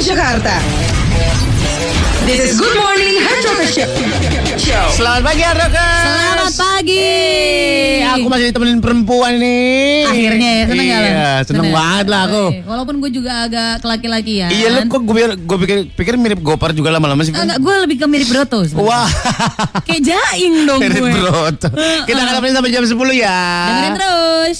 Jakarta. This is Good Morning Hard Rocker Show. Selamat pagi Hardrockers Selamat pagi. Aku masih ditemenin perempuan nih Akhirnya ya, seneng iya, gak lo? seneng banget lah aku Walaupun gue juga agak kelaki-laki ya. Iya lu kok gue pikir, gue pikir, pikir mirip Gopar juga lama-lama sih Enggak, gue lebih ke mirip Broto. Wah Kayak jaing dong Mirip gue. Broto Kita akan nemenin sampai jam 10 ya Dengerin terus.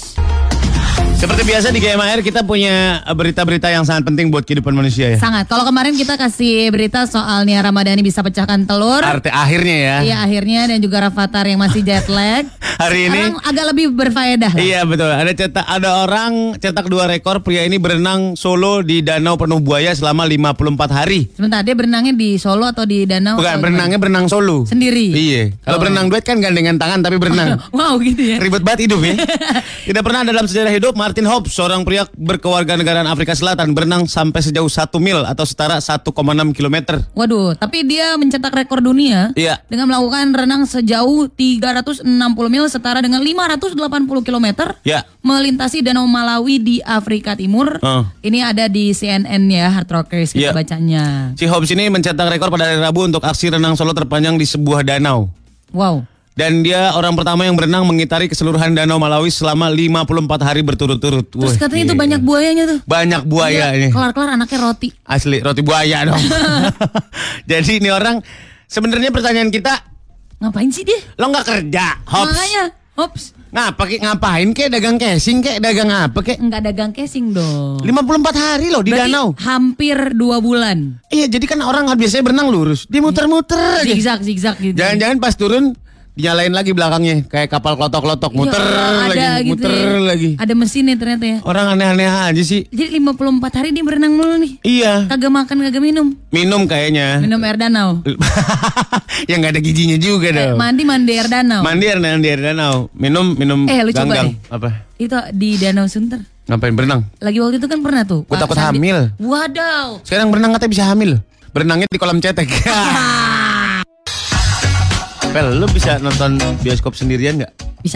Seperti biasa di GMAR kita punya berita-berita yang sangat penting buat kehidupan manusia ya Sangat. Kalau kemarin kita kasih berita soal Nia Ramadhani bisa pecahkan telur. Arti akhirnya ya Iya akhirnya dan juga Rafathar yang masih jet lag. Hari ini Sekarang agak lebih berfaedah lah. Iya betul. Ada cetak ada orang cetak dua rekor pria ini berenang solo di danau penuh buaya selama 54 hari. Sebentar dia berenangnya di Solo atau di danau? Bukan berenangnya berenang solo. Sendiri? Iya. Kalau Oh. berenang duet kan gandengan tangan tapi berenang. Wow gitu ya. Ribet banget hidup ya. Tidak pernah dalam sejarah hidup Martin Hobbs, seorang pria berkewarganegaraan Afrika Selatan berenang sampai sejauh 1 mil atau setara 1,6 km. Waduh, tapi dia mencetak rekor dunia Iya. dengan melakukan renang sejauh 360 mil setara dengan 580 km Ya. melintasi Danau Malawi di Afrika Timur. Oh. Ini ada di CNN ya, Hard Rockers Iya. kita bacanya. Si Hobbs ini mencetak rekor pada hari Rabu untuk aksi renang solo terpanjang di sebuah danau. Wow. Dan dia orang pertama yang berenang mengitari keseluruhan Danau Malawi selama 54 hari berturut-turut. Terus Wah, katanya itu banyak buayanya tuh. banyak buaya Iya, ini. Kelar-kelar anaknya roti. Asli roti buaya dong. Jadi ini orang sebenarnya pertanyaan kita, Ngapain sih dia? lo nggak kerja, Hobbs? Makanya, hops, Ngapa kek ngapain kek dagang casing kek dagang apa kek? nggak dagang casing dong. 54 hari loh di Berarti danau. hampir dua bulan. Iya, jadi kan orang biasanya berenang lurus, dia muter-muter aja. Zigzag, zigzag gitu. Jangan-jangan pas turun dinyalain lagi belakangnya kayak kapal klotok-klotok muter Ya, lagi, ada gitu muter ya. lagi. Ada mesinnya ternyata ya. Orang aneh-aneh aja sih. Jadi 54 hari dia berenang mulu nih. Iya, Kagak makan, kagak minum. minum kayaknya. Minum air danau. yang nggak ada gizinya juga Eh, dong. mandi mandi air danau. Mandi air mandi air danau. Minum minum Eh, lu coba ganggang. deh. Apa? Itu di Danau Sunter. Ngapain berenang? Lagi waktu itu kan pernah tuh. Pak takut hamil. Wadaw. Sekarang berenang katanya bisa hamil. Berenangnya di kolam cetek. Pel, lu bisa nonton bioskop sendirian nggak? Bisa.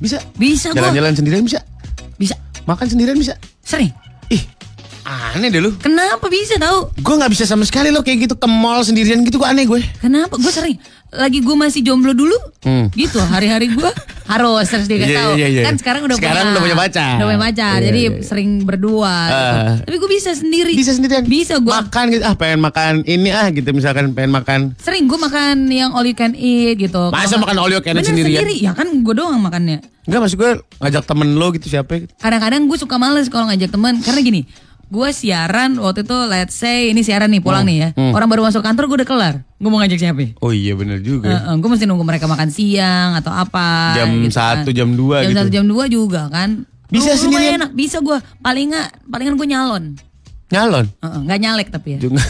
Bisa. Bisa gua. Jalan-jalan sendirian bisa. Bisa. Makan sendirian bisa. Sering. Ih, aneh deh lu. Kenapa bisa tahu? Gue nggak bisa sama sekali lo kayak gitu ke mall sendirian gitu gue aneh gue. Kenapa? Gue sering. Lagi gue masih jomblo dulu. Hmm. Gitu hari-hari gue harus terus dia Iya, tahu. iya, iya. Kan sekarang udah Sekarang punya, udah punya pacar. Udah punya pacar. Iya, jadi iya, iya. sering berdua. gitu. Ah. Tapi gue bisa sendiri. Bisa sendirian. Bisa gue. Makan gitu ah pengen makan ini ah gitu misalkan pengen makan. Sering gue makan yang all you can eat gitu. Masa makan all you can eat sendirian? sendiri. Ya kan gue doang makannya. Enggak maksud gue ngajak temen lo gitu siapa gitu. Kadang-kadang gue suka males kalau ngajak teman karena gini. Gue siaran waktu itu let's say ini siaran nih pulang nih ya. Orang baru masuk kantor gue udah kelar. Gue mau ngajak siapa? Oh iya bener juga. gue mesti nunggu mereka makan siang atau apa. Jam gitu kan. satu, jam dua Jam gitu. satu jam dua juga kan. Bisa Lu- lumayan enak. Bisa gue. Paling nggak palingan gue nyalon. Nyalon. Heeh, Nggak nyalek tapi ya. Juga.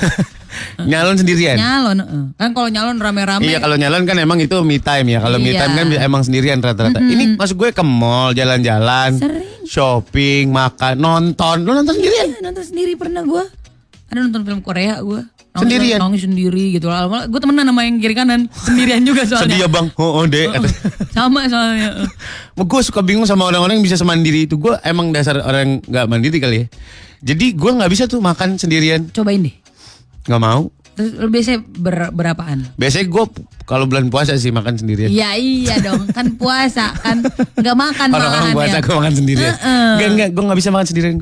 nyalon sendirian. Nyalon. heeh. Kan kalau nyalon rame-rame. Iya kalau nyalon kan emang itu me time ya. Kalau me Iya. time kan emang sendirian rata-rata. Ini maksud gue ke mall, jalan-jalan, Sering. Shopping, makan, nonton. Lo nonton sendirian? Iya, nonton sendiri pernah gue. Ada nonton film Korea gue. Sendirian? Nangis sendiri gitu. Gue temenan sama yang kiri kanan. Sendirian juga soalnya. Sedih ya bang. Oh, oh deh. Sama soalnya. gue suka bingung sama orang-orang yang bisa semandiri itu. Gue emang dasar orang nggak mandiri kali ya. Jadi gue nggak bisa tuh makan sendirian. Cobain deh. Nggak mau. Terus lu biasanya ber, berapaan? Biasanya gue kalau bulan puasa sih makan sendirian. Iya iya dong kan puasa kan nggak makan Orang-orang malahan puasa ya. gue makan sendirian. Heeh. Enggak enggak, gue nggak bisa makan sendirian.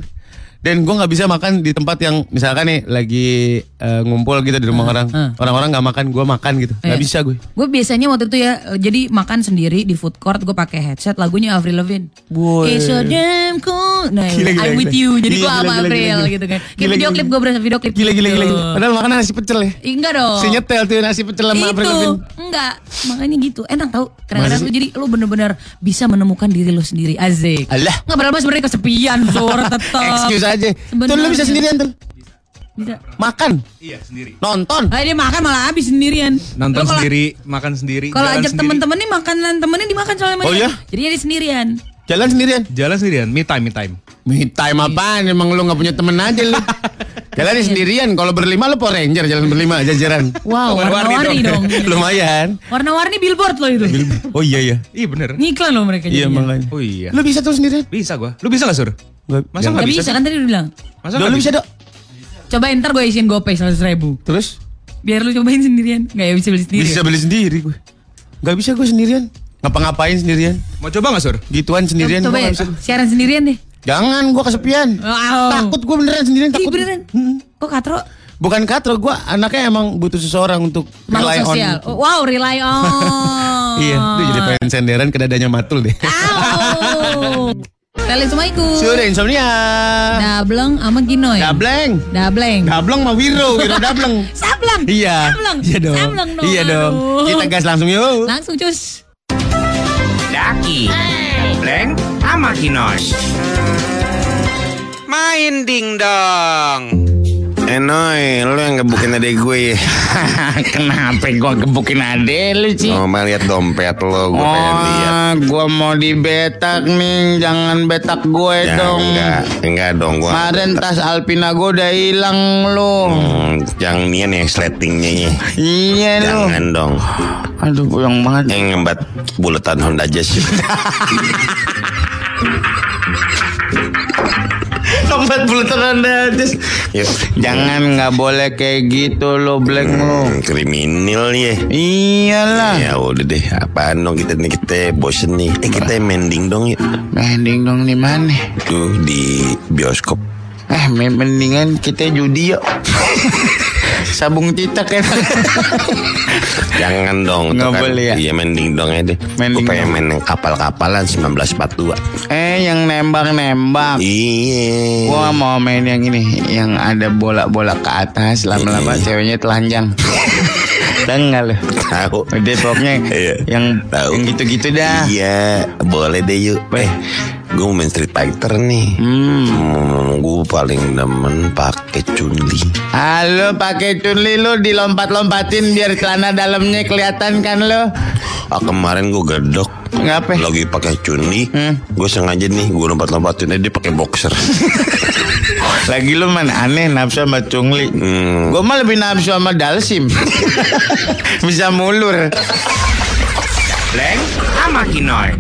Dan gue nggak bisa makan di tempat yang misalkan nih lagi eh, ngumpul gitu di rumah orang. Orang-orang nggak makan, gue makan gitu. Nggak Iya. bisa gue. Gue biasanya waktu itu ya jadi makan sendiri di food court gue pakai headset lagunya Avril Lavigne. Boy. It's so damn cool. Nah, Gila, gila, I'm with gila. you. Jadi gue sama Avril gitu kan. Kayak Gila, video klip gue berasa video klip. Gila gila gila. gitu. gila. Padahal makan nasi pecel ya. Enggak dong. Si nyetel tuh nasi pecel sama Avril itu Lavigne. enggak makanya gitu enak tau kadang-kadang tuh jadi lu bener-bener bisa menemukan diri lu sendiri Azik Alah. nggak berapa sebenarnya kesepian suara tetap Aja. Tuh lu bisa sendirian tuh. bisa Makan. Iya sendiri. Nonton. Ah, dia makan malah habis sendirian Nonton kalau- sendiri, makan sendiri. Kalau ajak temen-temen nih makanan temennya dimakan soalnya sama Oh iya? Jadi dia sendirian. Jalan sendirian. Jalan sendirian, me time, me time. Me time apaan? Emang lu gak punya temen aja lu. Jalan sendirian. Kalau berlima lu Power Ranger jalan berlima jajaran. Wow, Warna-warni warna-warni dong. Lumayan. Warna-warni billboard loh itu. Oh iya ya. Iya bener. Ngiklan loh mereka Iya makanya. Oh iya. Lu bisa tuh sendirian? Bisa gua. Lu bisa gak sur? Gak, Masa Nggak nggak bisa, bisa? kan tadi udah bilang. Masa Lu nggak bisa dok? Cobain ntar gue isiin gopay seratus ribu. Terus Biar lu cobain sendirian. Nggak ya bisa beli sendiri. bisa beli sendiri gue. Gak bisa gue sendirian. Ngapa-ngapain sendirian? Mau coba nggak sur? Gituan sendirian. Coba gua ya, siaran sendirian deh. Jangan, gue kesepian. Wow. Takut gue beneran sendirian Ih, takut. beneran. Kok katro? Bukan katro, gue anaknya emang butuh seseorang untuk Makhluk rely on. sosial. Oh, wow, rely on. Iya, itu jadi pengen senderan ke dadanya matul deh. Au. Assalamualaikum. Sudah insomnia. Dableng sama Ginoy. Dableng. Dableng. Dableng mah Wiro, Wiro dableng. Sableng. Iya. Sableng. Iya dong. Sableng dong. Iya dong. Kita gas langsung yuk. Langsung cus. Daki, Bleng, sama Kinoy. Main ding dong. Enoy, lu yang gebukin adek gue ya. Kenapa gua gebukin ade lu sih? Oh, mau lihat dompet lo, gue pengen lihat. Oh, gua mau dibetak nih, jangan betak gue Ya, dong. enggak, enggak dong gua. Kemarin tas Alpina gue udah hilang lu. Hmm, yang nian yang sletingnya ya. Iya lu. Jangan dong. Aduh, boyong banget. Yang ngembat buletan Honda Jazz. Tempat bulatan aja. Yuk. Jangan nggak boleh kayak gitu lo Black lo. Hmm, kriminal ya. Iyalah. Ya udah deh, apaan dong kita nih kita bosen nih. Eh kita mending dong yuk. Mending dong di mana? Tuh di bioskop. Eh, men- mendingan kita judi yuk. Sabung titak ya. Jangan dong. Nggak kan. boleh ya? Iya mending dong ya deh. Mending Gue pengen main yang kapal-kapalan 1942. eh, yang nembak-nembak. Iya. Gua mau main yang ini, yang ada bola-bola ke atas, lama-lama Iya. ceweknya telanjang. Nggak lo? Tahu. Udah pokoknya Iya. yang Tahu. yang gitu-gitu dah. Iya, boleh deh yuk. Eh, gue mau main Street Fighter nih. Hmm. gue paling demen pakai Chun-Li. Halo pakai Chunli lu dilompat-lompatin biar celana dalamnya kelihatan kan lo. Ah, kemarin gue gedok. Ngapa? Lagi pakai Chun-Li, Hmm. gue sengaja nih gue lompat-lompatin dia pakai boxer. Lagi lu mana aneh nafsu sama Chungli. Hmm. Gue mah lebih nafsu sama Dalsim. Bisa mulur. Bleng, sama Kinoy.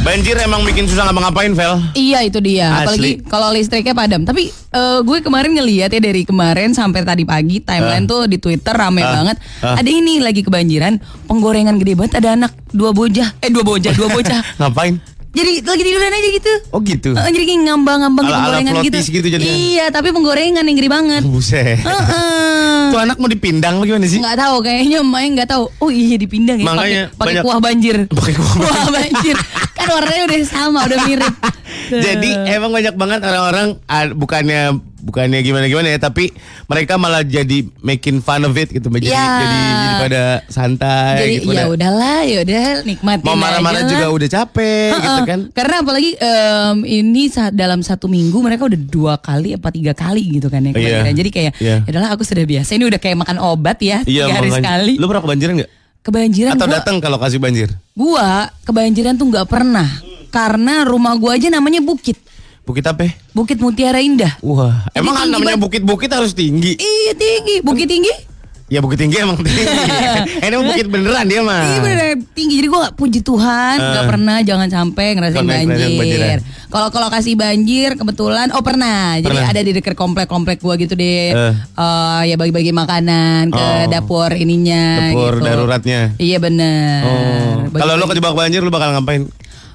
Banjir emang bikin susah ngapa-ngapain, Vel. Iya itu dia. Asli. Apalagi kalau listriknya padam. Tapi eh, gue kemarin ngeliat ya dari kemarin sampai tadi pagi timeline tuh di Twitter rame banget. ah. Ada ini lagi kebanjiran, penggorengan gede banget. Ada anak dua bocah, eh dua bocah, dua bocah. Ngapain? Jadi lagi tiduran aja gitu. Oh gitu. Eh, jadi kayak ngambang-ngambang Ala-ala penggorengan gitu. gitu jadinya. Iya, tapi penggorengan yang gede banget. Buset. Heeh. Tuh anak mau dipindang apa gimana sih? Nggak tahu kayaknya emaknya nggak tahu. Oh iya dipindang ya. Makanya pakai- kuah banjir. Pakai kuah banjir. banjir. warnanya udah sama, udah mirip. Jadi emang banyak banget orang-orang ah, bukannya bukannya gimana gimana ya, tapi mereka malah jadi making fun of it gitu, jadi Ya. jadi, jadi pada santai Jadi gitu. ya udahlah, ya udah nikmatin mau marah-marah juga udah capek gitu Heeh. kan. Karena apalagi em, ini saat dalam satu minggu mereka udah dua kali apa tiga kali gitu kan ya Iya. kebanjiran. Jadi kayak Iya. ya udahlah aku sudah biasa. Ini udah kayak makan obat ya Iya, tiga hari makanya. sekali. Lu pernah kebanjiran nggak? Kebanjiran Atau datang kalau kasih banjir? gua kebanjiran tuh nggak pernah. Karena rumah gua aja namanya bukit. Bukit apa? Bukit Mutiara Indah. Wah, Jadi emang namanya bukit-bukit harus tinggi. Iya tinggi, bukit tinggi. Ya bukit tinggi emang tinggi. Ini emang bukit beneran dia mah. Iya bener tinggi. Jadi gue gak puji Tuhan Ah. nggak pernah jangan sampai ngerasain banjir. banjiran. Kalau kalau kasih banjir kebetulan oh pernah. Jadi Pernah. ada di dekat komplek-komplek gua gitu deh. Eh. Eh, ya bagi-bagi makanan ke Oh. dapur ininya Dapur gitu. daruratnya. Iya bener. Oh. Kalau lo kejebak banjir lu bakal ngapain?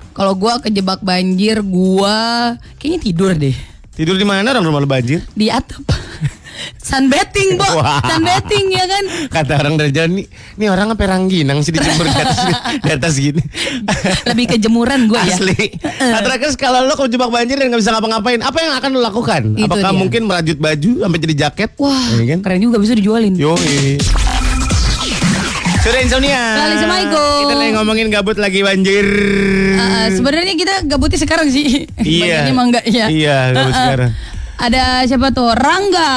Kalau gua kejebak banjir gua kayaknya tidur deh Tidur di mana orang rumah lu banjir? di atap. Sunbathing, Bo. Wah. Sunbathing ya kan? Kata orang dari jalan nih, nih orang apa rangginang sih dijemur di atas, di atas gini. Lebih ke jemuran gue ya. Asli. Nah, terakhir kalau lo kejebak banjir dan nggak bisa ngapa-ngapain, apa yang akan lo lakukan? Itu Apakah dia. mungkin merajut baju sampai jadi jaket? Wah, Iya kan? keren juga bisa dijualin. Yo. Sudah insomnia. Assalamualaikum. Kita lagi ngomongin gabut lagi banjir. Uh, sebenarnya kita gabutnya sekarang sih. Iya. Banyaknya mah enggak ya. Iya, gabut Uh-uh. sekarang. Ada siapa tuh? Rangga.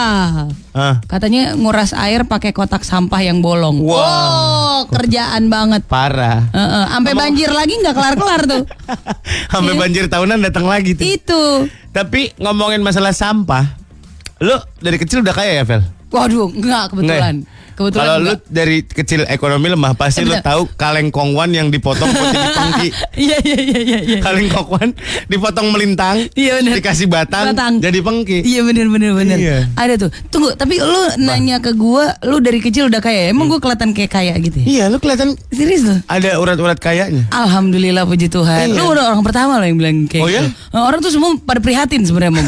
Ah, Katanya nguras air pakai kotak sampah yang bolong. Wah. Oh, kerjaan banget. parah. Heeh, sampai banjir lagi nggak kelar-kelar tuh. Sampai Iya. banjir tahunan datang lagi tuh. Itu. Tapi ngomongin masalah sampah, lo dari kecil udah kaya ya, Vel? Waduh, enggak kebetulan. Nggak ya? Kebetulan Kalau lu dari kecil ekonomi lemah pasti lu tahu kaleng kongwan yang dipotong buat jadi pengki. Iya iya iya iya iya. kaleng kongwan dipotong melintang, Iya, bener. dikasih batang, Batang. jadi pengki. Iya bener bener bener. Iya. Ada tuh. Tunggu, tapi lu nanya ke gua, lu dari kecil udah kaya. Emang gua kelihatan kayak kaya gitu ya? Iya, lu kelihatan Serius lu? ada urat-urat kayaknya. Alhamdulillah puji Tuhan. Iya. Lu udah orang pertama loh yang bilang kayak Oh, iya? gitu. Nah, Orang tuh semua pada prihatin sebenarnya.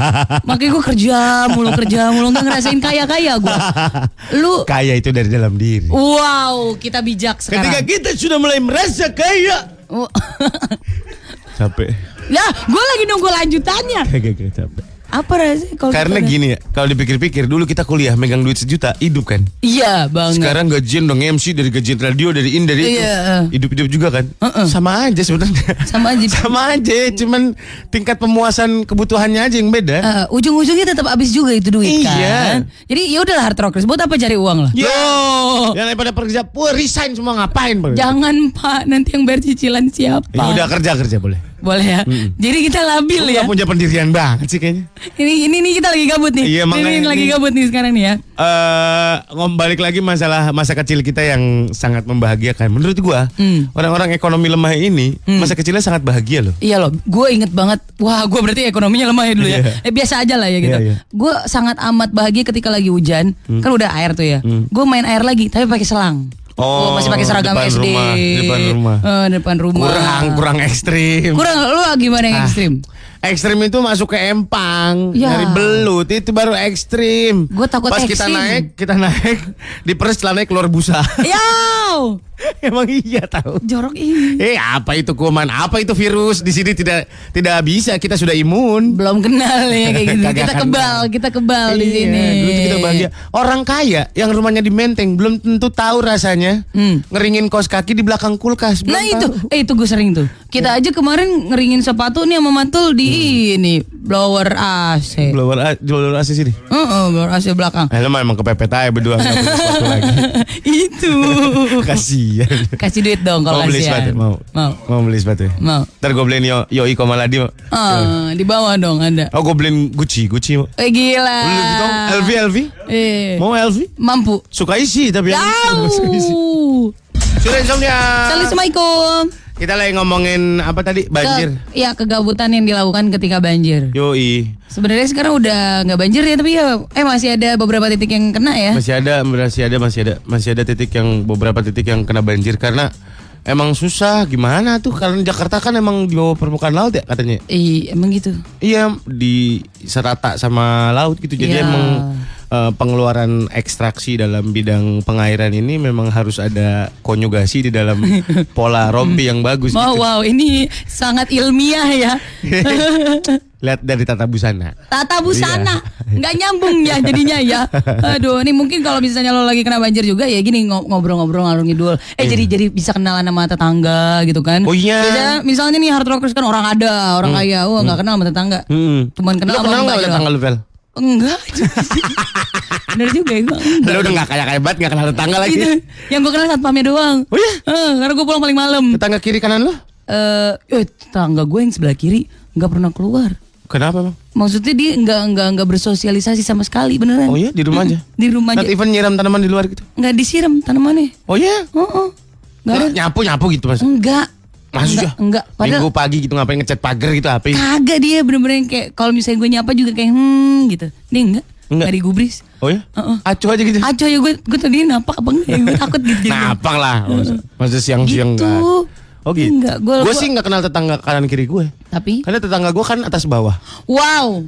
Makanya gue kerja mulu kerja mulu nggak ngerasain kaya kaya gue. Lu Kaya itu dari dalam diri. wow kita bijak Ketika sekarang. kita sudah mulai merasa kaya, Oh. capek. ya gue lagi nunggu lanjutannya. Kagak capek. Apa rasanya kalau Karena kita- gini ya, kalau dipikir-pikir dulu kita kuliah megang duit sejuta, hidup kan. Iya banget. Sekarang gajian dong MC dari gajian radio dari ini dari itu. Iya. Hidup-hidup juga kan. Heeh. Sama aja sebenarnya. Sama aja. Sama aja, cuman tingkat pemuasan kebutuhannya aja yang beda. Eh, ujung-ujungnya tetap habis juga itu duit Iya. kan. Jadi ya udahlah hard rockers buat apa cari uang lah. Yo, Loh. yang daripada kerja, wah resign semua ngapain? Pak? Jangan Pak, nanti yang bayar cicilan siapa? Ya udah kerja kerja boleh. Boleh ya. Jadi kita labil Lu ya. punya pendirian banget sih kayaknya. Ini ini nih kita lagi gabut nih. Iya, ini, makanya ini lagi ini- gabut nih sekarang nih ya. eh balik lagi masalah masa kecil kita yang sangat membahagiakan. Menurut gua, Hmm. orang-orang ekonomi lemah ini masa kecilnya sangat bahagia loh. Iya loh, gue inget banget. Wah, gue berarti ekonominya lemah ya dulu ya. Iya. Eh, biasa aja lah ya gitu. Iya, iya. Gue sangat amat bahagia ketika lagi hujan. Kan udah air tuh ya. Gue main air lagi, tapi pakai selang. Oh, masih pakai seragam depan SD. rumah, depan rumah. Eh, depan rumah. Kurang kurang ekstrim. Kurang, lu gimana yang Ah, ekstrim? Ekstrim itu masuk ke empang, Ya. dari belut itu baru ekstrim. Gua takut Pas kita ekstrim. naik, kita naik di peres celananya keluar busa. Yow! Emang iya tahu. Jorok ini. Eh apa itu kuman? Apa itu virus? Di sini tidak tidak bisa. Kita sudah imun. Belum kenal ya kayak gitu. Kita kebal, kita kebal di Iya, sini. dulu kita bahagia. Orang kaya yang rumahnya di Menteng belum tentu tahu rasanya Hmm. ngeringin kos kaki di belakang kulkas. Belum Nah itu, tahu. eh itu gue sering tuh. Kita aja kemarin ngeringin sepatu nih sama mantul di ini blower AC. Blower A- blower AC sini. Heeh, blower AC belakang. Eh, lu emang kepepet aja berdua lagi. itu. Kasian. Kasih duit dong kalau Mau beli sepatu? Mau. Mau. Mau beli sepatu? ya? Mau. Ntar gue beliin Yo Yoi Komaladi. mau. Ah, di bawah dong ada. Oh gue beliin Gucci, Gucci. Eh gila. Beli Louis Vuitton, LV, LV. Eh. Mau LV? Mampu. Suka isi tapi. Tahu. Sudah insomnia. Assalamualaikum. Kita lagi ngomongin apa tadi? Banjir. Ke, ya kegabutan yang dilakukan ketika banjir. Yoi. Sebenarnya sekarang udah nggak banjir ya, tapi ya eh masih ada beberapa titik yang kena ya. Masih ada, masih ada, masih ada, masih ada titik yang beberapa titik yang kena banjir karena emang susah. Gimana tuh? Karena Jakarta kan emang di bawah permukaan laut ya katanya. Iya, emang gitu. Iya, di serata sama laut gitu. Jadi Iya. emang eh, pengeluaran ekstraksi dalam bidang pengairan ini memang harus ada konyugasi di dalam pola rompi yang bagus. Wow, gitu. wow, ini sangat ilmiah ya. Lihat dari tata busana. Tata busana, Iya. nggak nyambung ya jadinya ya. Aduh, ini mungkin kalau misalnya lo lagi kena banjir juga ya gini ngo- ngobrol-ngobrol ngalur ngidul. Eh jadi jadi bisa kenalan sama tetangga gitu kan. Iya. Oh iya. Biasanya, misalnya nih hard rockers kan orang ada, orang kaya, wah nggak kenal sama tetangga. Hmm. Cuman kenal sama kenal nggak doang. tetangga Vel? Enggak. Bener juga ya. Lu udah gak kaya kaya banget, gak kenal tetangga lagi. Gitu. Yang gue kenal satpamnya doang. Oh iya? Eh, karena gue pulang paling malam. Tetangga kiri kanan lu? Eh, eh, tetangga gue yang sebelah kiri nggak pernah keluar. Kenapa bang? Maksudnya dia nggak nggak nggak bersosialisasi sama sekali beneran. Oh iya di rumah aja. Di rumah Not aja. even nyiram tanaman di luar gitu. Nggak disiram tanamannya. Oh iya? Oh, oh. Nggak ada. Nyapu nyapu gitu mas. Enggak. Maksudnya? Enggak, enggak. Padahal Minggu pagi gitu ngapain ngecat pagar gitu apa? kagak dia bener-bener yang kayak kalau misalnya gue nyapa juga kayak hmm gitu. Dia enggak. Enggak. Enggak digubris. Oh ya? Heeh. Acuh aja gitu. Aco ya gue gue tadi napak apa enggak ya? Gue takut gitu. Napang lah. Masa, masa siang-siang Gitu. enggak. Oh gitu. Enggak, Gue gua- sih nggak kenal tetangga kanan kiri gue. Tapi Karena tetangga gue kan atas bawah. wow.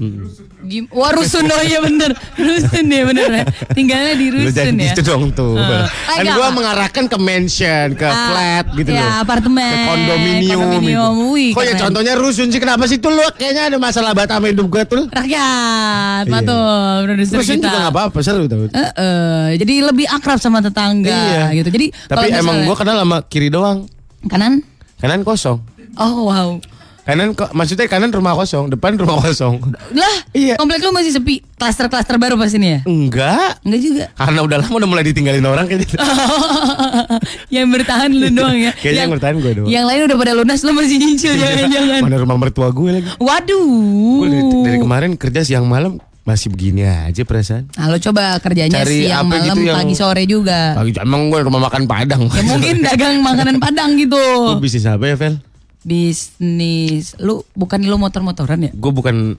Gim- Wah rusun oh iya bener. Rusun ya bener ya. Tinggalnya di Lu rusun jangan ya. gitu dong tuh. Kan Enggak, gue mengarahkan ke mansion, ke Ah, flat gitu ya, loh. apartemen, Ke kondominium. kondominium. gitu. Wih, Kok ya contohnya rusun sih kenapa sih tuh lu kayaknya ada masalah banget sama hidup gue tuh. Rakyat, Iya. matul, produser Rusun kita. juga gak apa-apa seru tau. Eh, eh, jadi lebih akrab sama tetangga Iya. gitu. Jadi Tapi emang gue kenal sama kiri doang. Kanan. Kanan kosong. Oh wow. Kanan kok maksudnya kanan rumah kosong, depan rumah kosong. Lah, Iya. komplek lu masih sepi. Klaster-klaster baru pas ini ya? Enggak. Enggak juga. Karena udah lama udah mulai ditinggalin orang kayak gitu. yang bertahan lu doang ya. Kayaknya yang bertahan gue doang. Yang lain udah pada lunas lu masih nyicil jangan-jangan. Mana rumah mertua gue lagi. Waduh. Gue dari, dari kemarin kerja siang malam masih begini aja perasaan. Nah, lo coba kerjanya Cari siang malam gitu yang- pagi sore juga. Pagi emang gue rumah makan Padang. Ya mungkin dagang makanan Padang gitu. Lu bisnis apa ya, Vel? Bisnis. Lu bukan lo motor-motoran ya? Gue bukan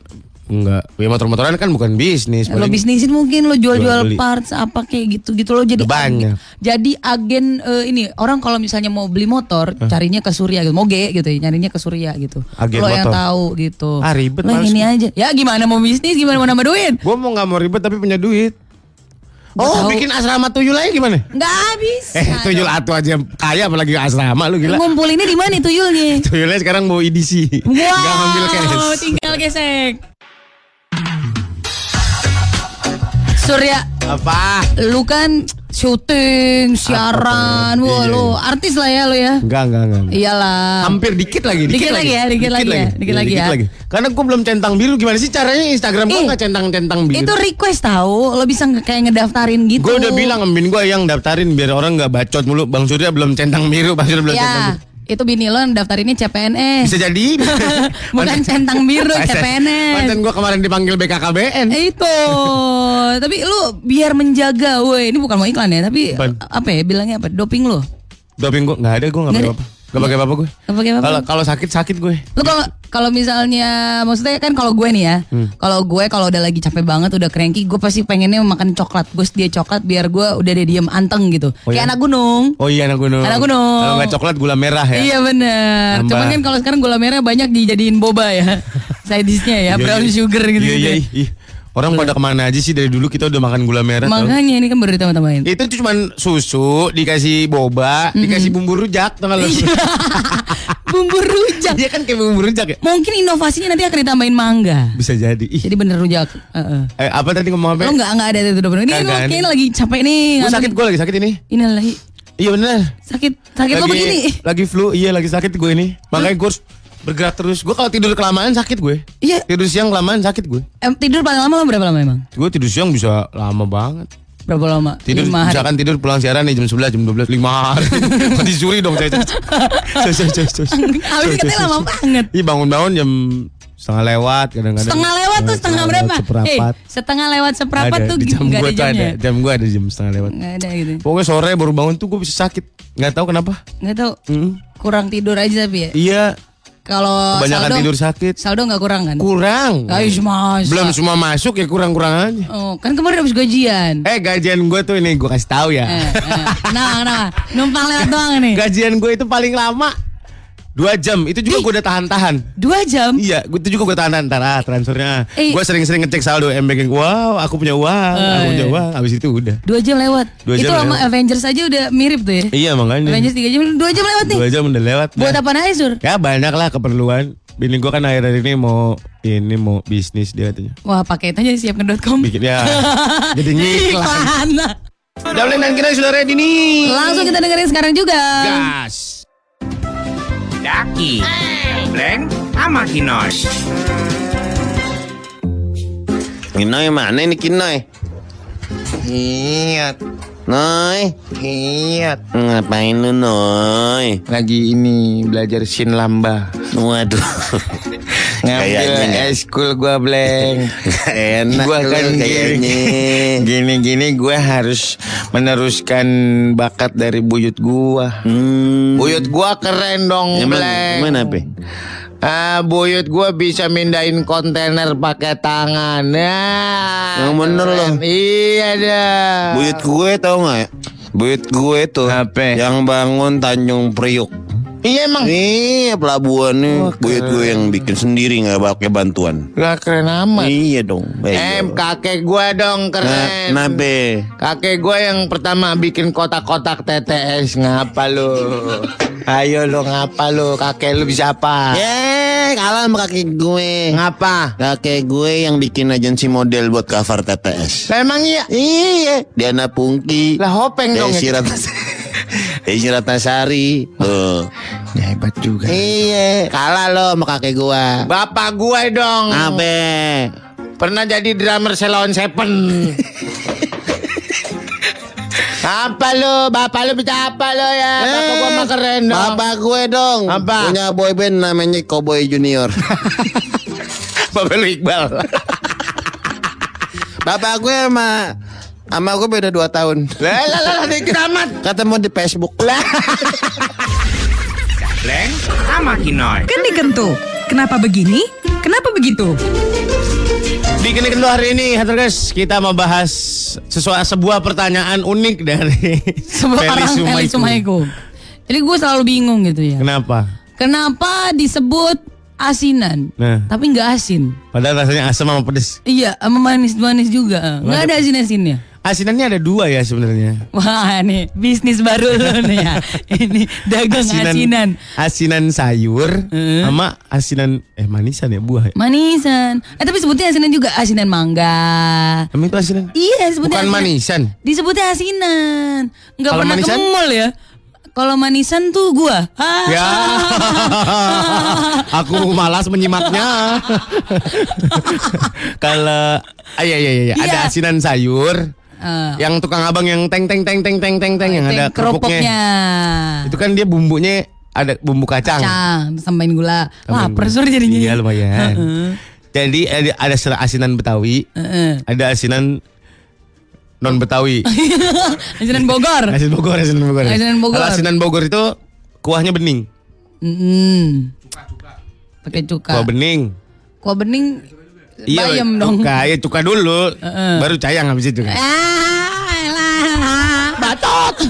enggak, ya motor-motoran kan bukan bisnis. Lo bisnisin mungkin lo Jual jual-jual parts apa kayak gitu-gitu lo jadi banyak. agen- jadi agen eh, ini orang kalau misalnya mau beli motor carinya ke Surya gitu moge gitu ya nyarinya ke Surya gitu Agen lo yang motor. tahu gitu Ah, ribet, lo yang ini aja ya gimana mau bisnis gimana mau nambah duit Gue mau nggak mau ribet tapi punya duit. Gua Oh, tahu. bikin asrama tuyul aja gimana? nggak habis Eh, tuyul atu aja kaya apalagi asrama lu gila. ngumpulinnya di mana tuyulnya Tuyulnya sekarang mau EDC. Wow, Nggak ngambil cash. tinggal gesek. Surya, Apa? lu kan syuting, siaran, Apa? wah Iya, lu iya. artis lah ya lu ya. Enggak, enggak, enggak. Iyalah. Hampir dikit lagi, Dikit lagi ya, dikit lagi ya, dikit Iya, lagi ya. Karena gue belum centang biru gimana sih caranya Instagram gue Ih, nggak centang-centang biru. Itu request tahu, lo bisa kayak ngedaftarin gitu. Gue udah bilang sama bini gue yang daftarin biar orang nggak bacot mulu. Bang Surya belum centang biru, Bang Surya belum centang Ya, biru. Itu bini lo daftarinnya CPNS. Bisa jadi. Bukan centang biru, CPNS. Mantan gue kemarin dipanggil BKKBN. Eh, Itu, tapi lu biar menjaga, woi ini bukan mau iklan ya, tapi apa ya bilangnya apa? Doping lo? Doping gue nggak ada, gue nggak Nggak pakai ada? apa. Gak pakai apa-apa gue. Nggak pakai apa-apa? Kalau sakit sakit gue. Lu kalau kalau misalnya maksudnya kan kalau gue nih ya, Hmm. kalau gue kalau udah lagi capek banget udah cranky, gue pasti pengennya makan coklat. Gue dia coklat biar gue udah deh diem anteng gitu. Oh, Kayak iya? anak gunung. Oh iya anak gunung. Anak gunung. Kalau nggak coklat gula merah ya. Iya. Nambah. Cuman kan kalau sekarang gula merah banyak dijadiin boba ya. Side dishnya ya, Iya, brown iya. sugar gitu. Iya iya. ih. Orang pada ke mana aja sih dari dulu kita udah makan gula merah. tau. Makanya ini kan baru ditambah-tambahin. Itu tuh cuman susu, dikasih boba, dikasih bumbu rujak, tau gak lu? Iya. Bumbu rujak. Iya kan kayak bumbu rujak ya? Mungkin inovasinya nanti akan ditambahin mangga. Bisa jadi. Ih, Jadi bener rujak. Heeh. eh, apa tadi ngomong apa? Lo nggak nggak ada itu udah bener. Ini kayaknya lagi capek nih. Gue sakit gue lagi sakit ini. Ini lagi Iya bener. sakit sakit lo begini. Lagi flu, iya lagi sakit gue ini. Makanya gue bergerak terus. Gue kalau tidur kelamaan sakit gue. Iya. Tidur siang kelamaan sakit gue. Em, tidur paling lama berapa lama emang? Gue tidur siang bisa lama banget. Berapa lama? Tidur Lima hari. misalkan tidur pulang siaran nih jam 11 jam 12 5 hari. Kok dicuri dong saya. Saya saya saya. Habis katanya lama banget. Iya bangun-bangun jam setengah lewat kadang-kadang. Setengah lewat tuh setengah berapa? Seperempat. Eh, setengah lewat seperempat Ada, tuh di jam gue ada tuh ada. Jam gue ada jam setengah lewat. Nggak ada gitu. Pokoknya sore baru bangun tuh gue bisa sakit. Nggak tahu kenapa. Nggak tahu. Hmm. Kurang tidur aja tapi ya. Iya, Kalau kebanyakan saldo, tidur sakit. saldo nggak kurang kan? Kurang. Guys, masa. Belum semua masuk ya kurang-kurang aja. Oh, kan kemarin habis gajian. Eh gajian gue tuh ini gue kasih tahu ya. Eh, eh. Nah, nah, numpang lewat doang nih. Gajian gue itu paling lama dua jam. Itu juga gue udah tahan-tahan. Dua jam. Iya, itu juga gue tahan ntar ah transfernya. Eh. Gue sering-sering ngecek saldo M banking. Wow, aku punya uang, aku punya uang. Abis itu udah. Dua jam lewat. Dua Itu jam sama lewat. Avengers aja udah mirip tuh ya. Iya makanya. Avengers tiga jam, dua jam lewat nih. Dua jam udah lewat. Buat apa aja sur? Ya banyak lah keperluan. Bini gue kan akhir-akhir ini mau ini mau bisnis dia katanya. Wah pakai aja siapkan.com. Bikin ya. jadi ngiklan. Iklan. Dablin dan kita sudah ready nih. Langsung kita dengerin sekarang juga. Gas. Daki, Bleng, sama Kinoy. Kinoy mana ini Kinoy? Hiyat, Noy, hiyat. ngapain lu Noy? Lagi ini belajar sin lamba. Waduh, Ngambil Kayaknya. eskul gua bleng. enak gua lu kan kayaknya. Gini-gini gua harus meneruskan bakat dari buyut gua. Hmm, Buyut gua keren dong, emang, bleng. gimana apa? Ah, buyut gua bisa mindahin kontainer pakai tangan. Nah, Yang bener loh. Iya dah. Buyut gue tau gak ya? Buyut gue tuh Apa? yang bangun Tanjung Priuk. Iya emang. Iya pelabuhannya buyut gue yang bikin sendiri nggak pakai bantuan. Lah keren amat. Iya dong. Eh, Iya. kakek gua dong Nah, keren. nabe. Kakek gue yang pertama bikin kotak-kotak TTS ngapa lu? Ayo lu ngapa lu? Kakek lu bisa apa? Ya, kalah sama kakek gue. Ngapa? Kakek gue yang bikin agensi model buat cover TTS. Emang iya? Iya, Diana Pungki. Lah hopeng dong. Desi ya. Desi Ratnasari. Tuh. Ya, hebat juga. Iya, kalah lo sama kakek gua. Bapak gue dong. Abe. Pernah jadi drummer Selon Seven. apa lu? Bapak lu bisa apa lu ya? Bapak gua mah keren dong. Bapak gue dong. Apa? Punya boyband namanya Cowboy Junior. Bapak lu Iqbal. Bapak gue sama sama gue beda 2 tahun. Lah lah lah dikit amat. Ketemu di Facebook. Lah. Bleng sama Kinoy. Kan dikentu. Kenapa begini? Kenapa begitu? Di Kini Kendo hari ini, Hater guys, kita membahas sesuatu sebuah pertanyaan unik dari Sebuah Feli orang Feli Sumaiku. Sumaiku. Jadi gue selalu bingung gitu ya. Kenapa? Kenapa disebut asinan? Nah. Tapi nggak asin. Padahal rasanya asam sama pedes. Iya, sama manis-manis juga. Nggak ada asin-asinnya. Asinannya ada dua ya sebenarnya. Wah nih bisnis baru lo nih ya. Ini dagang asinan. asinan sayur Heeh. sama asinan eh manisan ya buah. ya? Manisan. Eh tapi sebutnya asinan juga asinan mangga. Emang itu asinan? Iya sebutnya Bukan asinan. manisan. Disebutnya asinan. Nggak Kalau pernah manisan? ke mall ya. Kalau manisan tuh gua. Ah. Ya, aku malas menyimaknya. Kalau, ah, iya, iya, iya, ada Iya. asinan sayur, Eh, yang tukang abang yang teng teng teng teng teng teng teng yang ada kerupuknya. Itu kan dia bumbunya ada bumbu kacang. Kacang, tambahin gula. Wah, persur jadinya. Iya lumayan. Jadi ada, ada asinan Betawi, Heeh. ada asinan non Betawi. asinan Bogor. Asinan Bogor, asinan Bogor. Asinan Bogor. Kalau asinan Bogor itu kuahnya bening. Mm. Pakai cuka. Kuah bening. Kuah bening Iya, bayam dong. Cuka, ya cuka dulu. Heeh. Baru cayang habis itu kan. Ah. Batot.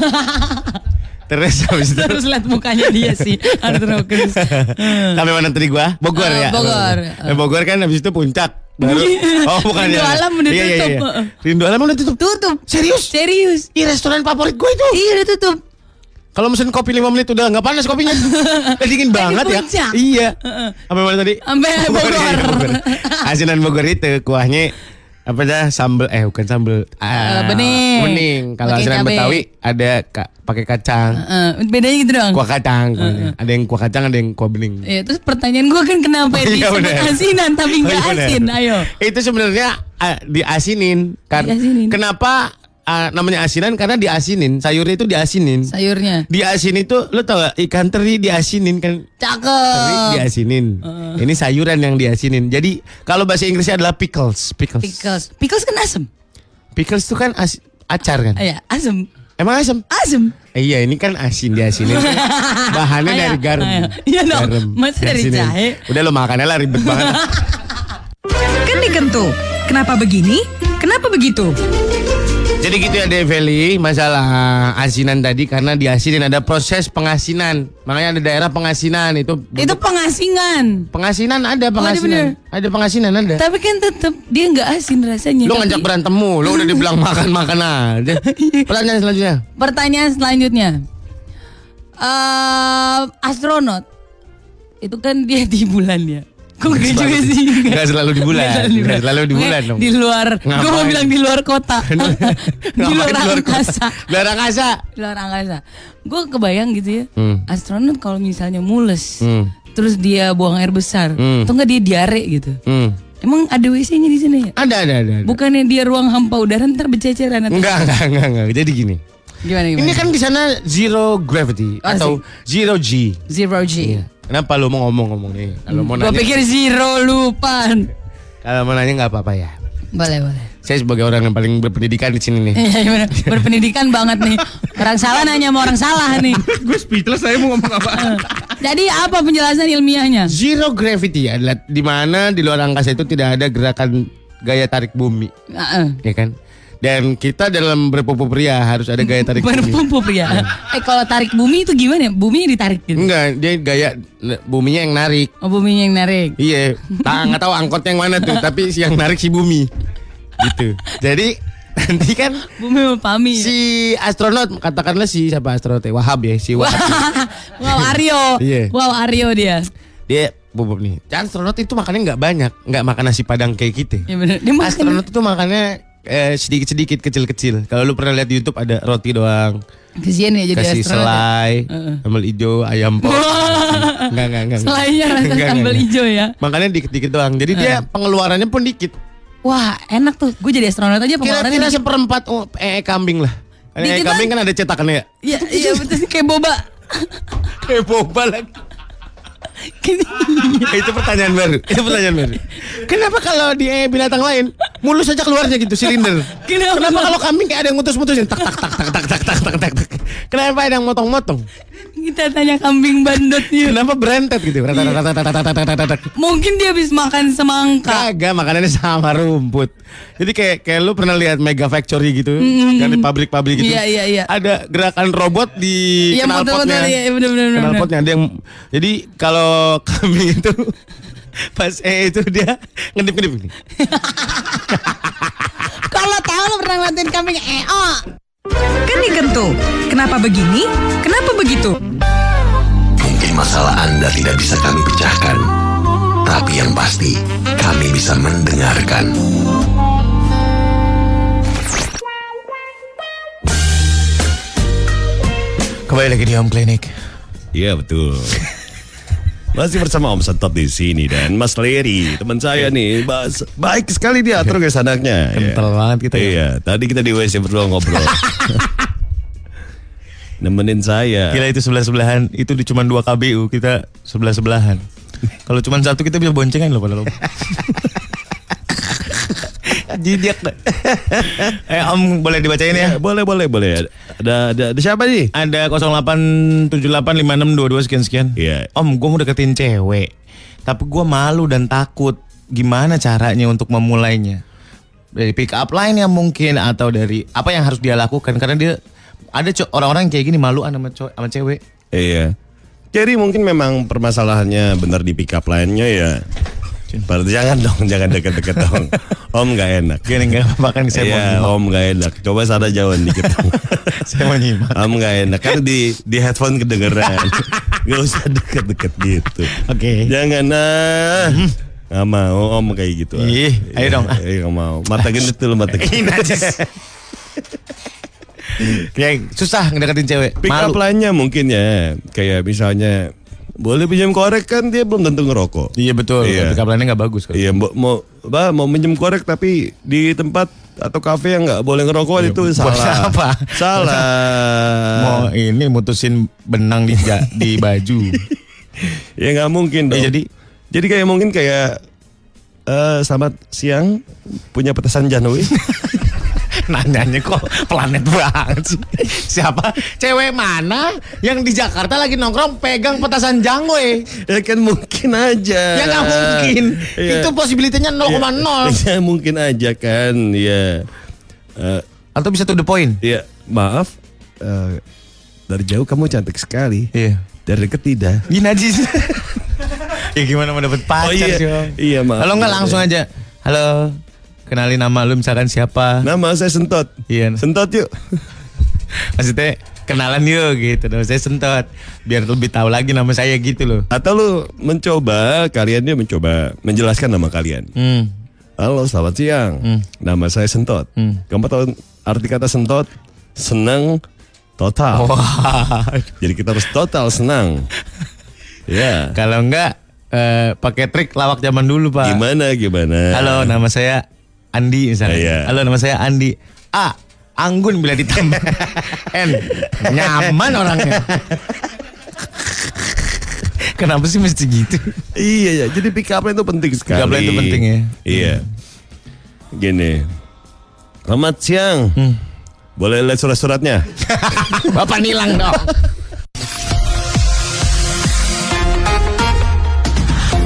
Terus habis itu Terus lihat mukanya dia sih. Terus. sampai mana tadi gua? Bogor Eh, ya. Bogor. Eh, Bogor kan habis itu puncak. Baru Oh, bukan Rindu ya. Alam udah iya, iya, tutup. iya. Heeh. Rindu Alam udah tutup. Tutup. Serius? Serius. Iya, restoran favorit gue itu. Iya udah tutup. Kalau mesen kopi 5 menit udah nggak panas kopinya. Udah dingin banget ya. Iya. Sampai mana tadi? Sampai Bogor. iya. Asinan Bogor itu kuahnya apa dah sambel eh bukan sambel ah, bening. bening kalau asinan betawi ada ka, pakai kacang Heeh, bedanya gitu dong. kuah kacang ada yang kuah kacang ada yang kuah bening Iya, terus pertanyaan gue kan kenapa Oh, iya, disebut bener. asinan tapi Oh, nggak iya, asin? Ayo. itu sebenarnya ah, diasinin kan Diasinin. kenapa ah, namanya asinan karena diasinin sayurnya itu diasinin Sayurnya. diasin itu lo tau gak ikan teri diasinin kan teri Cakep. diasinin ini sayuran yang diasinin jadi kalau bahasa Inggrisnya adalah pickles pickles Pickles. Pickles kan asem. pickles itu kan as- acar kan Iya, asem. emang asam Asem. Eh, iya ini kan asin diasinin bahannya Ayo, dari garam. Iya dong, masa dari jahe? udah lo makannya lah ribet banget Kan dikentu. Kenapa begini? Kenapa begitu? Jadi gitu ya Develi masalah asinan tadi karena diasinin ada proses pengasinan. Makanya ada daerah pengasinan itu Itu pengasingan. pengasinan ada pengasinan. bener. Ada pengasinan ada. Tapi kan tetap dia nggak asin rasanya. Lu Tapi ngajak berantemmu, lu udah dibilang makan-makan aja. Pertanyaan selanjutnya. Pertanyaan selanjutnya. Eh, astronot itu kan dia di bulan ya. Kok gak juga sih? Nggak selalu di bulan. Nggak selalu di bulan dong. Di luar. Gue mau bilang di luar kota. di luar angkasa. Luar angkasa. Di luar angkasa. Gue kebayang gitu ya. Hmm. Astronot kalau misalnya mules. Hmm. Terus dia buang air besar. Hmm. Atau enggak dia diare gitu. Hmm. Emang ada WC-nya di sana ya? Ada ada ada. ada. Bukannya dia ruang hampa udara ntar berceceran atau Enggak, enggak, enggak, enggak. Jadi gini. gimana gimana? Ini kan di sana zero gravity Asik. atau zero G. zero G. Kenapa lu mau ngomong-ngomong nih? Kalau mau nanya, pikir zero lupan. kalau mau nanya nggak apa-apa ya. Boleh boleh. Saya sebagai orang yang paling berpendidikan di sini nih. Iya iya, berpendidikan banget nih. Orang salah nanya sama orang salah nih. Gue speechless saya mau ngomong apa. Jadi apa penjelasan ilmiahnya? Zero gravity adalah di mana di luar angkasa itu tidak ada gerakan gaya tarik bumi, Heeh. ya kan? Dan kita dalam berpupuk pria harus ada gaya tarik bumi. Berpupuk ya. Eh kalau tarik bumi itu gimana? Buminya ditarik gitu. Enggak, dia gaya buminya yang narik. Oh buminya yang narik. Iya, tak nggak tahu angkot yang mana tuh, tapi si yang narik si bumi. Gitu. Jadi nanti kan Bumi sama Pami. si astronot katakanlah si siapa astronot ya? Wahab ya, si Wahab. wow Aryo. Iya. Wow Aryo dia. dia bubuk nih. Astronot itu makannya nggak banyak, nggak makan nasi padang kayak kita. Ya bener. Dia makan. Astronot itu makannya eh, sedikit-sedikit kecil-kecil. Kalau lu pernah lihat di YouTube ada roti doang, Kesian ya jadi kasih astronot. ya. selai, Heeh. sambal hijau, ayam pop. Enggak, enggak, enggak. Selainya rasa sambal hijau ya. Makannya dikit-dikit doang. Jadi dia pengeluarannya pun dikit. Wah enak tuh. Gue jadi astronot aja pengeluarannya. Kira-kira seperempat oh, ee kambing lah. Dikit kambing kan ada cetakannya ya. Iya iya betul kayak boba. Kayak boba lagi. itu pertanyaan baru. Itu pertanyaan baru. Kenapa kalau di ee binatang lain mulus aja keluarnya gitu silinder. Kenapa? Kenapa kalau kambing kayak ada yang mutus-mutusin tak tak tak tak tak tak tak tak tak. tak. Kenapa ada yang motong-motong? Kita tanya kambing bandotnya. Kenapa berentet gitu? Mungkin dia habis makan semangka. Kagak makanannya sama rumput. Jadi kayak kayak lu pernah lihat Mega Factory gitu, kan di pabrik-pabrik gitu. Iya, iya, iya. Ada gerakan robot di Iya, knalpotnya. iya, bener, bener, Knalpotnya ada yang jadi kalau kami itu pas eh itu dia ngedip-ngedip gini. Kalau tahu lo pernah ngeliatin kambing EO. Kan dikentu. Kenapa begini? Kenapa begitu? Mungkin masalah Anda tidak bisa kami pecahkan. Tapi yang pasti, kami bisa mendengarkan. Kembali lagi di Home Clinic. Iya betul. Masih bersama Om Sentot di sini dan Mas Leri teman saya nih bas, baik sekali dia atur guys anaknya. Kental Iya. banget kita ya. Iya, tadi kita di WC berdua ngobrol. Nemenin saya. Gila itu sebelah sebelahan itu di cuma dua KBU kita sebelah sebelahan. Kalau cuma satu kita bisa boncengan loh padahal. Jidiak. eh Om boleh dibacain ya? Ya, boleh boleh boleh. Ada ada, ada siapa nih? Ada 08785622 sekian sekian. Iya. Om, gue mau deketin cewek, tapi gue malu dan takut. Gimana caranya untuk memulainya? Dari pick up line yang mungkin atau dari apa yang harus dia lakukan? Karena dia ada orang-orang yang kayak gini maluan sama, sama cewek. Iya. Jadi mungkin memang permasalahannya benar di pick up line-nya ya. Berarti jangan dong, jangan deket-deket dong. Om nggak enak. Gini nggak apa-apa kan saya mau Iya, om nggak enak. Coba sana jauhan dikit. Saya mau nyimak. Om nggak enak kan di di headphone kedengeran. Gak usah deket-deket gitu. Oke. Jangan nah. Nggak mau om kayak gitu. Ih, ayo dong. Iya nggak mau. Mata gendut dulu mata gendut. najis. Kayak susah ngedeketin cewek. Pick up mungkin ya. Kayak misalnya boleh pinjam korek kan dia belum tentu ngerokok. Iya betul. Iya. Line-nya nggak bagus. kalau. Iya mau mau apa, mau minjem korek tapi di tempat atau kafe yang nggak boleh ngerokok itu buat salah. apa? Salah. Mau ini mutusin benang di di baju. ya nggak mungkin dong. Ya, jadi? jadi kayak mungkin kayak eh selamat siang punya petasan Janui. Nanyanya kok planet banget sih. Siapa? Cewek mana yang di Jakarta lagi nongkrong pegang petasan jangwe? ya kan mungkin aja. Ya nggak mungkin. Iya. Itu possibility-nya 0,0. Ya, mungkin aja kan. Ya. Eh, Atau bisa to the point. ya maaf. eh, dari jauh kamu cantik sekali. Iya. Dari dekat tidak. Ih najis. ya gimana mau dapet pacar Oh, iya. sih Om? Iya, maaf. Kalau nggak langsung aja. Halo. Kenalin nama lu misalkan siapa? Nama saya Sentot. Iya. Sentot yuk. Maksudnya kenalan yuk gitu. Nama saya Sentot. Biar lebih tahu lagi nama saya gitu loh. Atau lu mencoba, kalian dia mencoba menjelaskan nama kalian. Hmm. Halo, selamat siang. Nama saya Sentot. Hmm. Kamu tahu arti kata Sentot? Senang total. Wah. Jadi kita harus total senang. ya. Kalau enggak eh, pakai trik lawak zaman dulu, Pak. Gimana gimana? Halo, nama saya Andi misalnya. Iya. Halo, nama saya Andi. A. Anggun bila ditambah N. Nyaman orangnya. Kenapa sih mesti gitu? Iya ya, jadi pick up line itu penting sekali. Pick up line itu penting ya. Iya. Gini. Selamat siang. Hmm. Boleh lihat surat-suratnya? Bapak nilang dong.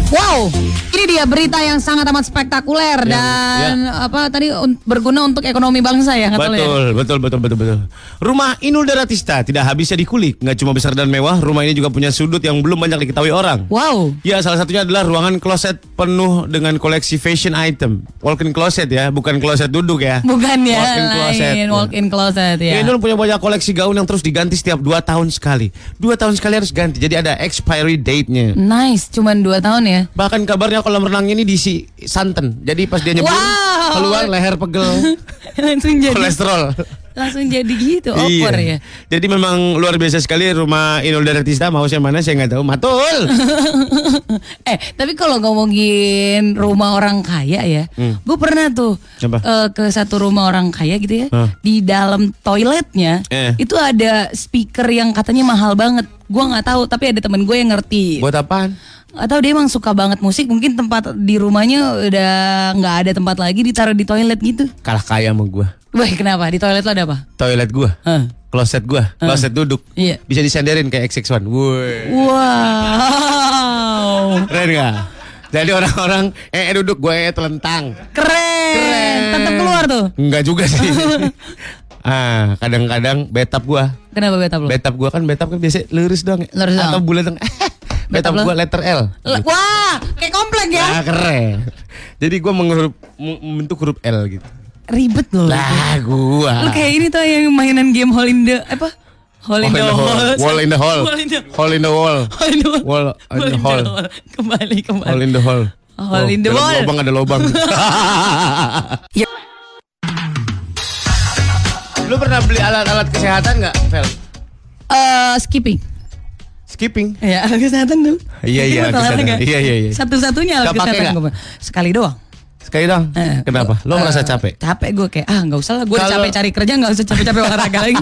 Wow, ini dia berita yang sangat amat spektakuler dan apa tadi un- berguna untuk ekonomi bangsa ya kata lo ya. Betul, betul, betul, betul, betul. Rumah Inul Daratista tidak habisnya dikulik. Nggak cuma besar dan mewah, rumah ini juga punya sudut yang belum banyak diketahui orang. Wow. Ya, salah satunya adalah ruangan kloset penuh dengan koleksi fashion item. Walk-in closet ya, bukan kloset duduk ya. Bukan ya, Walk-in closet. lain walk-in closet ya. Ya. Inul punya banyak koleksi gaun yang terus diganti setiap 2 tahun sekali. 2 tahun sekali harus ganti, jadi ada expiry date-nya. Nice, cuman 2 tahun ya. Bahkan kabarnya kolam renangnya ini diisi santan. Jadi pas dia nyebur, Wow. keluar leher pegel, Langsung jadi kolesterol. Langsung jadi gitu, opor Iya. ya. Jadi memang luar biasa sekali rumah Inul Daratista mau yang mana saya nggak tahu. Matul. eh, tapi kalau ngomongin rumah orang kaya ya, gue pernah tuh Hmm. Eh, ke satu rumah orang kaya gitu ya. Hah. Di dalam toiletnya Eh. itu ada speaker yang katanya mahal banget. Gue nggak tahu, tapi ada temen gue yang ngerti. Buat apaan? Atau dia emang suka banget musik, mungkin tempat di rumahnya udah nggak ada tempat lagi ditaruh di toilet gitu. Kalah kaya sama gua. Wah, kenapa? Di toilet lo ada apa? Toilet gua. Hah. Kloset gua, kloset duduk. Iya. Bisa disenderin kayak XX1. Woi. Wow, Keren gak? Jadi orang-orang eh, eh duduk gue eh, telentang. keren. Tetap keluar tuh. Enggak juga sih. ah, kadang-kadang betap gua. Kenapa betap lo? Betap gua kan betap kan biasa lurus doang. ya. Lurus doang. Atau bulat doang. betap lo? gua letter L. L- Wah, kayak komplek ya. Ah, keren. Jadi gua menghurup membentuk huruf L gitu. Ribet loh. Lah gua. Lu kayak ini tuh yang mainan game Hole in the apa? Hole in the hole. Wall in the hole. Hole in the Hole in the wall. Hole in the Wall in the hole. Kembali kembali. Hole in the hole. Hole in the dalam wall. Lubang ada lubang. Lu pernah beli alat-alat kesehatan nggak, Vel? Eh, skipping. Skipping. Ya, alat kesehatan dong. Iya, iya, alat kesehatan. Iya, iya, iya. Satu-satunya alat kesehatan. Sekali doang. Sekali dong. Eh, Kenapa? Lo eh, merasa capek? Capek gue kayak ah nggak usah lah gue capek cari kerja nggak usah capek-capek olahraga lagi.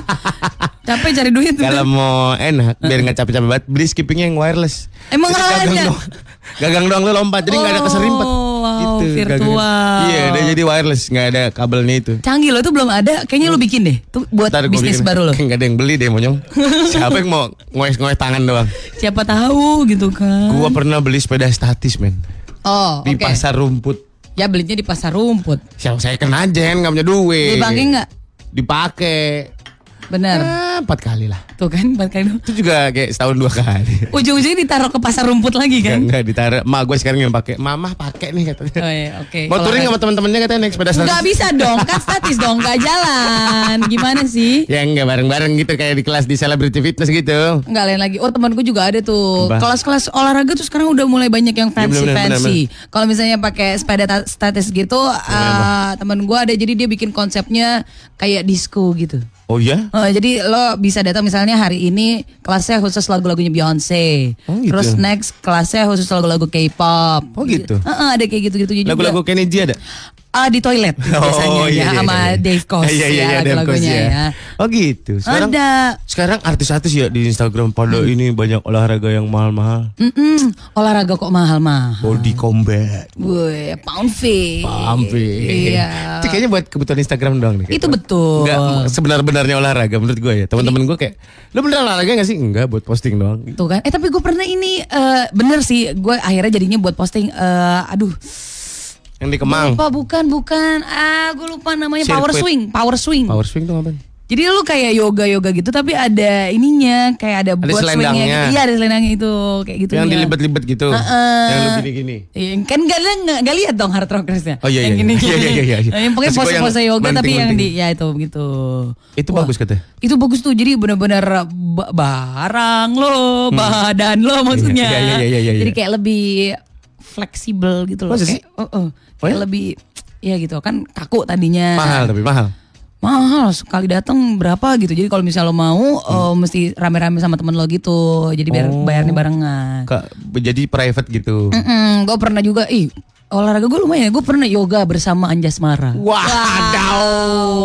capek cari duit. Kalau mau enak, biar nggak capek-capek banget, beli skippingnya yang wireless. Emang Jadi ada? Gagang doang, gagang doang lu lompat, jadi nggak ada keserimpet. Oh, wow, gagang. virtual. Iya, dia jadi wireless, nggak ada kabelnya itu. Canggih lo itu belum ada. Kayaknya lu bikin deh. Tuh buat Ntar bisnis bikin. baru lo. Nggak ada yang beli deh, monyong. Siapa yang mau ngoes-ngoes tangan doang? Siapa tahu gitu kan. Gua pernah beli sepeda statis, men. Oh, Di oke. pasar rumput. Ya belinya di pasar rumput. Siapa saya kena aja, nggak punya duit. Dipakai nggak? Dipakai. Bener. Ah, empat kali lah. Tuh kan, empat kali. Itu juga kayak setahun dua kali. Ujung-ujungnya ditaruh ke pasar rumput lagi Enggak, kan? enggak ditaruh. Mak gue sekarang yang pakai. Mama pakai nih katanya. Oh iya, oke. Mau touring sama teman-temannya katanya naik sepeda statis. Nggak bisa dong, kan statis dong, nggak jalan. Gimana sih? Ya enggak bareng-bareng gitu kayak di kelas di celebrity fitness gitu. Nggak lain lagi. Oh temanku juga ada tuh. Kelas-kelas olahraga tuh sekarang udah mulai banyak yang Iya, fancy bener, bener, fancy. Kalau misalnya pakai sepeda ta- statis gitu, uh, temen gue ada jadi dia bikin konsepnya kayak disco gitu. Oh iya? Oh, jadi lo bisa datang misalnya hari ini kelasnya khusus lagu-lagunya Beyonce. Oh, gitu. Terus next kelasnya khusus lagu-lagu K-pop. Oh, gitu. Heeh, ada kayak gitu-gitu juga. Lagu-lagu Kenny G ada? Ah, di toilet biasanya Oh, ya iya, iya, sama iya. Dave Koz Iya, iya, ya iya, lagu-lagunya Koz, ya. Oh gitu. Sekarang Ada. sekarang artis-artis ya di Instagram pada Hmm. ini banyak olahraga yang mahal-mahal. Mm-mm, olahraga kok mahal-mahal. Body combat. Gue pound feet. Pampi. Iya. Itu kayaknya buat kebutuhan Instagram doang nih. Itu betul. Enggak sebenar-benarnya olahraga menurut gue ya. Teman-teman gue kayak, lu beneran olahraga gak sih? Enggak, buat posting doang. Tuh kan. Eh tapi gue pernah ini eh, bener sih. Gue akhirnya jadinya buat posting. eh, aduh. Yang di Kemang. Lupa bukan bukan. Ah gue lupa namanya power Sirkuit. swing. Power swing. Power swing tuh apa? Jadi lu kayak yoga yoga gitu tapi ada ininya kayak ada, buat swingnya gitu. Iya ada selendangnya itu kayak gitu. Yang dilibet-libet gitu. Heeh. Yang lu gini-gini. Iya, kan gak, gak, gak lihat dong hard rockersnya. Oh, iya, yang iya, gini, iya. Iya, iya, iya, iya. Yang yang pose-pose yoga tapi yang di ya itu gitu. Itu Wah, bagus katanya. Itu bagus tuh. Jadi benar-benar ba- barang lo, badan lo maksudnya. Iya, iya, iya, iya, iya. Jadi kayak lebih fleksibel gitu loh. Sih? Kayak, oh, oh, Oh, kayak ya? lebih ya gitu kan kaku tadinya. Mahal tapi mahal. Mahal sekali datang berapa gitu. Jadi kalau misalnya lo mau eh, mesti rame-rame sama temen lo gitu. Jadi biar Hmm. Oh. bayarnya barengan. Kak, jadi private gitu. gue pernah juga, ih olahraga gue lumayan. Gue pernah yoga bersama Anjas Mara. Wadaw.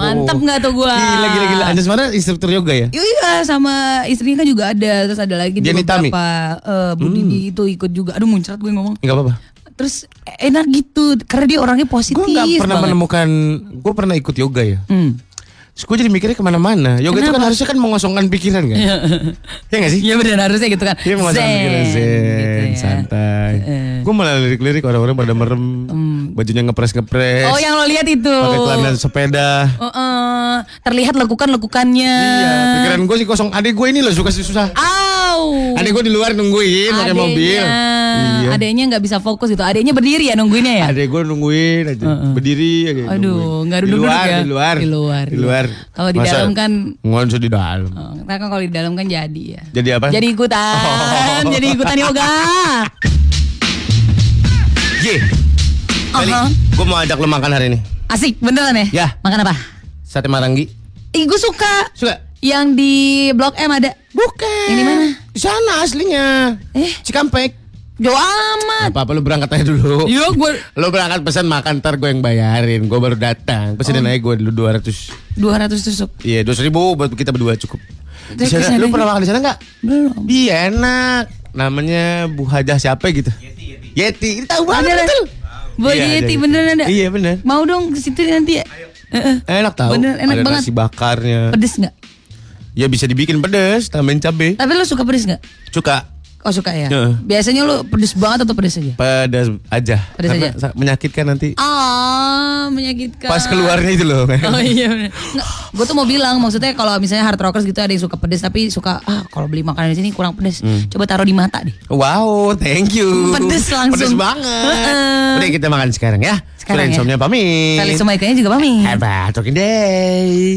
Mantap nggak tuh gue? Gila gila gila. Anjas mana instruktur yoga ya? Iya sama istrinya kan juga ada terus ada lagi di Jenny Tami? beberapa eh, Bu Didi itu ikut juga. Aduh muncrat gue ngomong. Enggak apa-apa. Terus enak gitu karena dia orangnya positif. Gue nggak pernah banget. menemukan. Gue pernah ikut yoga ya. Hmm. Terus gue jadi mikirnya ke mana-mana. Yoga itu kan harusnya kan mengosongkan pikiran kan? Iya gak sih? Iya benar harusnya gitu kan. Iya mengosongkan pikiran zen, gitu ya. santai. Gue malah lirik-lirik orang-orang pada merem, bajunya ngepres-ngepres, Oh yang lo lihat itu. pakai celana sepeda. Oh, eh, terlihat lekukan-lekukannya. Iya, pikiran gue sih kosong. Adik gue ini loh suka susah. Au. Adik gue di luar nungguin pakai mobil. Iya. Adeknya nggak bisa fokus gitu. Adeknya berdiri ya nungguinnya ya. Adik gue nungguin aja, berdiri aja. Aduh, nggak di duduk-duduk luar, ya? Di luar, Di luar, di di luar. Kalau di dalam kan- usah di dalam. Oh, kan kalau di dalam kan jadi ya. Jadi apa? Jadi ikutan, jadi ikutan yoga. Ye. Kali, Aha. gue mau ajak lo makan hari ini. Asik beneran ya? Ya. Makan apa? Sate Maranggi. Ih, gue suka. Suka? Yang di Blok M ada. Bukan. Di mana? Di sana aslinya. Eh, Cikampek. jauh amat. Apa apa lu berangkat aja dulu. Iya, gue Lu berangkat pesan makan ntar gue yang bayarin. Gue baru datang. Pesenin aja gue dulu 200. 200 tusuk. Iya, 200 ribu buat kita berdua cukup. Di Terus sana, lu pernah makan di sana nggak? Belum. Iya enak. Namanya Bu Hajah siapa gitu? Yeti. Yeti. Kita tahu banget Ada. betul. Buat Iya, Yeti ada. beneran ada. Iya bener. Mau dong ke situ nanti ya. Heeh. Enak tau. Bener, enak Ada banget. nasi bakarnya. Pedes nggak? Ya bisa dibikin pedes, tambahin cabe. Tapi lu suka pedes nggak? Suka. Oh suka ya. Heeh. Biasanya lu pedes banget atau pedes aja? Pedas aja. Pedas Karena aja. menyakitkan nanti. Ah, menyakitkan. Pas keluarnya itu loh. Oh iya. Gue tuh mau bilang maksudnya kalau misalnya hard rockers gitu ada yang suka pedes tapi suka ah kalau beli makanan di sini kurang pedes. Coba taruh di mata deh. Wow, thank you. Pedes langsung. Pedes banget. Udah kita makan sekarang ya. Sekarang Kalian ya. pamit. Kali semua ikannya juga pamit. A talking day.